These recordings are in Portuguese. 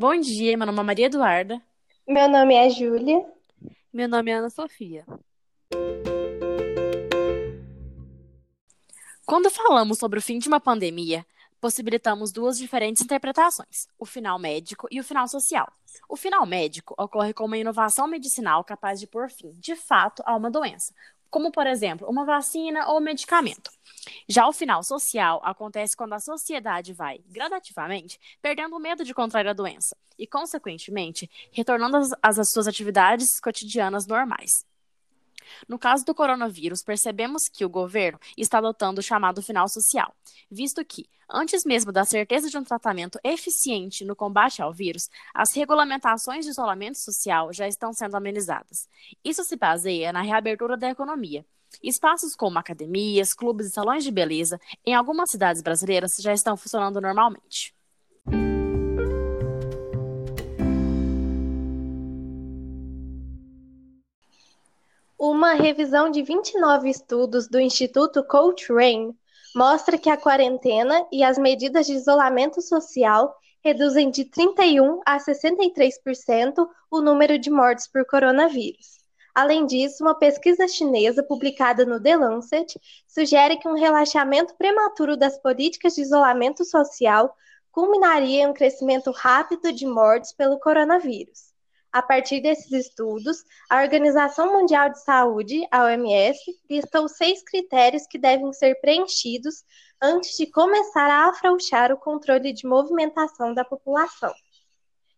Bom dia, meu nome é Maria Eduarda. Meu nome é Júlia. Meu nome é Ana Sofia. Quando falamos sobre o fim de uma pandemia, possibilitamos duas diferentes interpretações: o final médico e o final social. O final médico ocorre como uma inovação medicinal capaz de pôr fim, de fato, a uma doença, como, por exemplo, uma vacina ou medicamento. Já o final social acontece quando a sociedade vai, gradativamente, perdendo o medo de contrair a doença e, consequentemente, retornando às, às suas atividades cotidianas normais. No caso do coronavírus, percebemos que o governo está adotando o chamado final social, visto que, antes mesmo da certeza de um tratamento eficiente no combate ao vírus, as regulamentações de isolamento social já estão sendo amenizadas. Isso se baseia na reabertura da economia. Espaços como academias, clubes e salões de beleza, em algumas cidades brasileiras, já estão funcionando normalmente. Uma revisão de 29 estudos do Instituto Cochrane mostra que a quarentena e as medidas de isolamento social reduzem de 31 a 63% o número de mortes por coronavírus. Além disso, uma pesquisa chinesa publicada no The Lancet sugere que um relaxamento prematuro das políticas de isolamento social culminaria em um crescimento rápido de mortes pelo coronavírus. A partir desses estudos, a Organização Mundial de Saúde, a OMS, listou seis critérios que devem ser preenchidos antes de começar a afrouxar o controle de movimentação da população.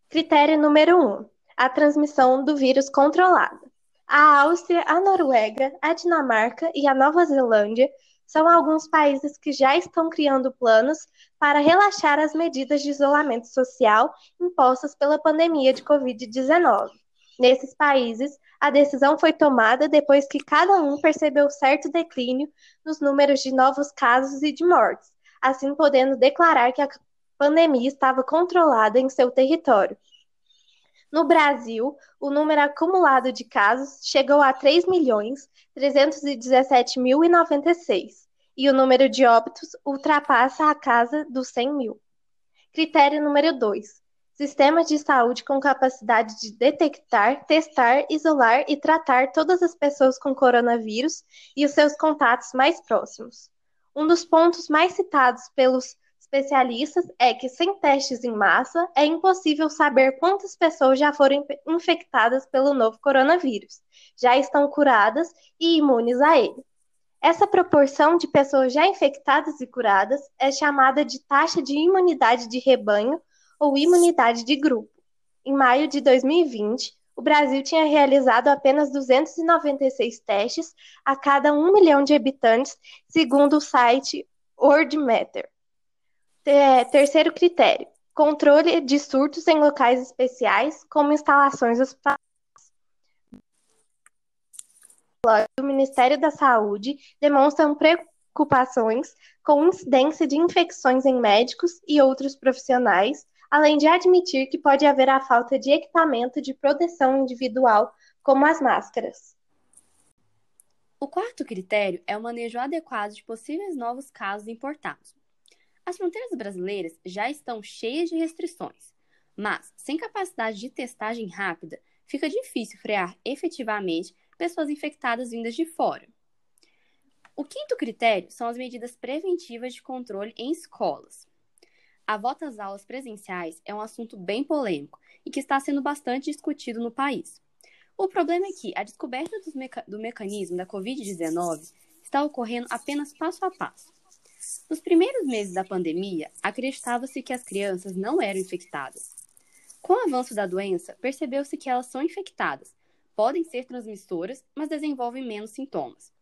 Critério número 1: um, a transmissão do vírus controlada. A Áustria, a Noruega, a Dinamarca e a Nova Zelândia são alguns países que já estão criando planos para relaxar as medidas de isolamento social impostas pela pandemia de Covid-19. Nesses países, a decisão foi tomada depois que cada um percebeu certo declínio nos números de novos casos e de mortes, assim podendo declarar que a pandemia estava controlada em seu território. No Brasil, o número acumulado de casos chegou a 3.317.096 e o número de óbitos ultrapassa a casa dos 100 mil. Critério número 2. Sistemas de saúde com capacidade de detectar, testar, isolar e tratar todas as pessoas com coronavírus e os seus contatos mais próximos. Um dos pontos mais citados pelos especialistas é que, sem testes em massa, é impossível saber quantas pessoas já foram infectadas pelo novo coronavírus, já estão curadas e imunes a ele. Essa proporção de pessoas já infectadas e curadas é chamada de taxa de imunidade de rebanho ou imunidade de grupo. Em maio de 2020, o Brasil tinha realizado apenas 296 testes a cada 1 milhão de habitantes, segundo o site WorldMatter. Terceiro critério: controle de surtos em locais especiais, como instalações hospitalares. Do Ministério da Saúde demonstram preocupações com incidência de infecções em médicos e outros profissionais, além de admitir que pode haver a falta de equipamento de proteção individual, como as máscaras. O quarto critério é o manejo adequado de possíveis novos casos importados. As fronteiras brasileiras já estão cheias de restrições, mas sem capacidade de testagem rápida, fica difícil frear efetivamente pessoas infectadas vindas de fora. O quinto critério são as medidas preventivas de controle em escolas. A volta às aulas presenciais é um assunto bem polêmico e que está sendo bastante discutido no país. O problema é que a descoberta meca do mecanismo da Covid-19 está ocorrendo apenas passo a passo. Nos primeiros meses da pandemia, acreditava-se que as crianças não eram infectadas. Com o avanço da doença, percebeu-se que elas são infectadas, podem ser transmissoras, mas desenvolvem menos sintomas.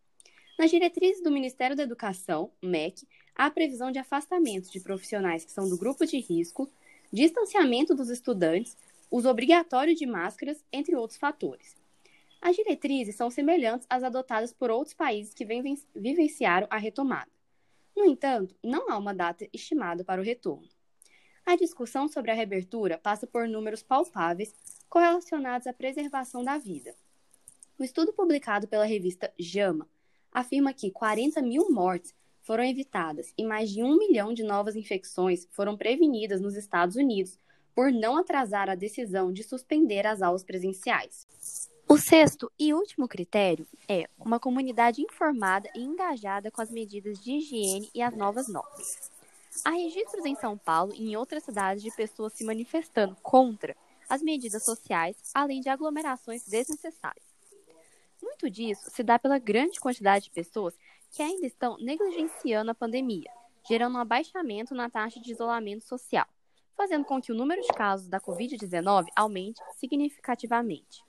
Nas diretrizes do Ministério da Educação, MEC, há previsão de afastamento de profissionais que são do grupo de risco, distanciamento dos estudantes, uso obrigatório de máscaras, entre outros fatores. As diretrizes são semelhantes às adotadas por outros países que vivenciaram a retomada. No entanto, não há uma data estimada para o retorno. A discussão sobre a reabertura passa por números palpáveis correlacionados à preservação da vida. O estudo publicado pela revista JAMA afirma que 40 mil mortes foram evitadas e mais de um milhão de novas infecções foram prevenidas nos Estados Unidos por não atrasar a decisão de suspender as aulas presenciais. O sexto e último critério é uma comunidade informada e engajada com as medidas de higiene e as novas normas. Há registros em São Paulo e em outras cidades de pessoas se manifestando contra as medidas sociais, além de aglomerações desnecessárias. Muito disso se dá pela grande quantidade de pessoas que ainda estão negligenciando a pandemia, gerando um abaixamento na taxa de isolamento social, fazendo com que o número de casos da Covid-19 aumente significativamente.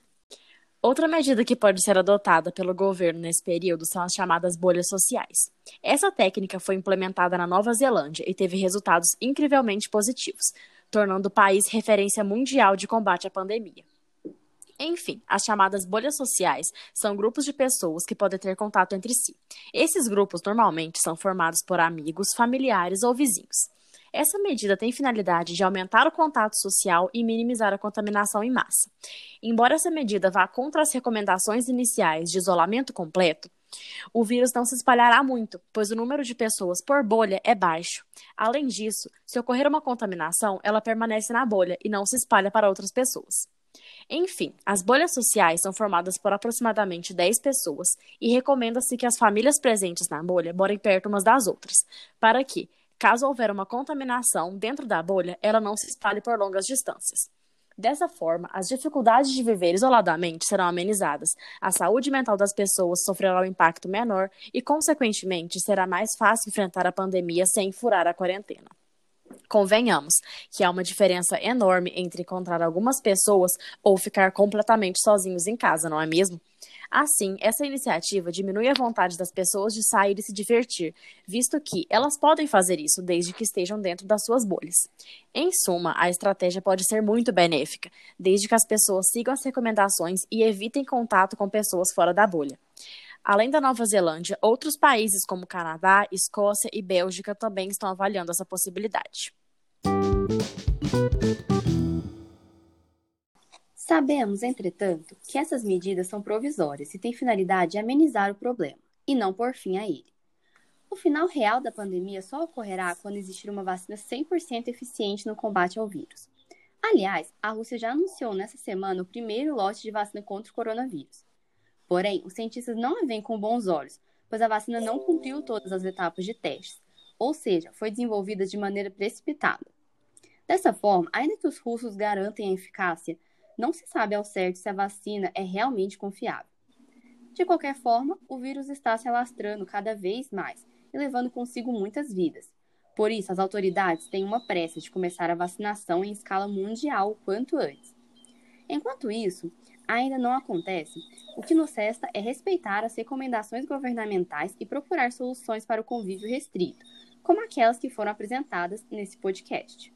Outra medida que pode ser adotada pelo governo nesse período são as chamadas bolhas sociais. Essa técnica foi implementada na Nova Zelândia e teve resultados incrivelmente positivos, tornando o país referência mundial de combate à pandemia. Enfim, as chamadas bolhas sociais são grupos de pessoas que podem ter contato entre si. Esses grupos normalmente são formados por amigos, familiares ou vizinhos. Essa medida tem finalidade de aumentar o contato social e minimizar a contaminação em massa. Embora essa medida vá contra as recomendações iniciais de isolamento completo, o vírus não se espalhará muito, pois o número de pessoas por bolha é baixo. Além disso, se ocorrer uma contaminação, ela permanece na bolha e não se espalha para outras pessoas. Enfim, as bolhas sociais são formadas por aproximadamente 10 pessoas e recomenda-se que as famílias presentes na bolha morem perto umas das outras, para que, Caso houver uma contaminação dentro da bolha, ela não se espalhe por longas distâncias. Dessa forma, as dificuldades de viver isoladamente serão amenizadas, a saúde mental das pessoas sofrerá um impacto menor e, consequentemente, será mais fácil enfrentar a pandemia sem furar a quarentena. Convenhamos que há uma diferença enorme entre encontrar algumas pessoas ou ficar completamente sozinhos em casa, não é mesmo? Assim, essa iniciativa diminui a vontade das pessoas de sair e se divertir, visto que elas podem fazer isso desde que estejam dentro das suas bolhas. Em suma, a estratégia pode ser muito benéfica, desde que as pessoas sigam as recomendações e evitem contato com pessoas fora da bolha. Além da Nova Zelândia, outros países como Canadá, Escócia e Bélgica também estão avaliando essa possibilidade. Sabemos, entretanto, que essas medidas são provisórias e têm finalidade de amenizar o problema, e não pôr fim a ele. O final real da pandemia só ocorrerá quando existir uma vacina 100% eficiente no combate ao vírus. Aliás, a Rússia já anunciou nessa semana o primeiro lote de vacina contra o coronavírus. Porém, os cientistas não a veem com bons olhos, pois a vacina não cumpriu todas as etapas de testes, ou seja, foi desenvolvida de maneira precipitada. Dessa forma, ainda que os russos garantem a eficácia, não se sabe ao certo se a vacina é realmente confiável. De qualquer forma, o vírus está se alastrando cada vez mais e levando consigo muitas vidas. Por isso, as autoridades têm uma pressa de começar a vacinação em escala mundial o quanto antes. Enquanto isso, ainda não acontece, o que nos resta é respeitar as recomendações governamentais e procurar soluções para o convívio restrito, como aquelas que foram apresentadas nesse podcast.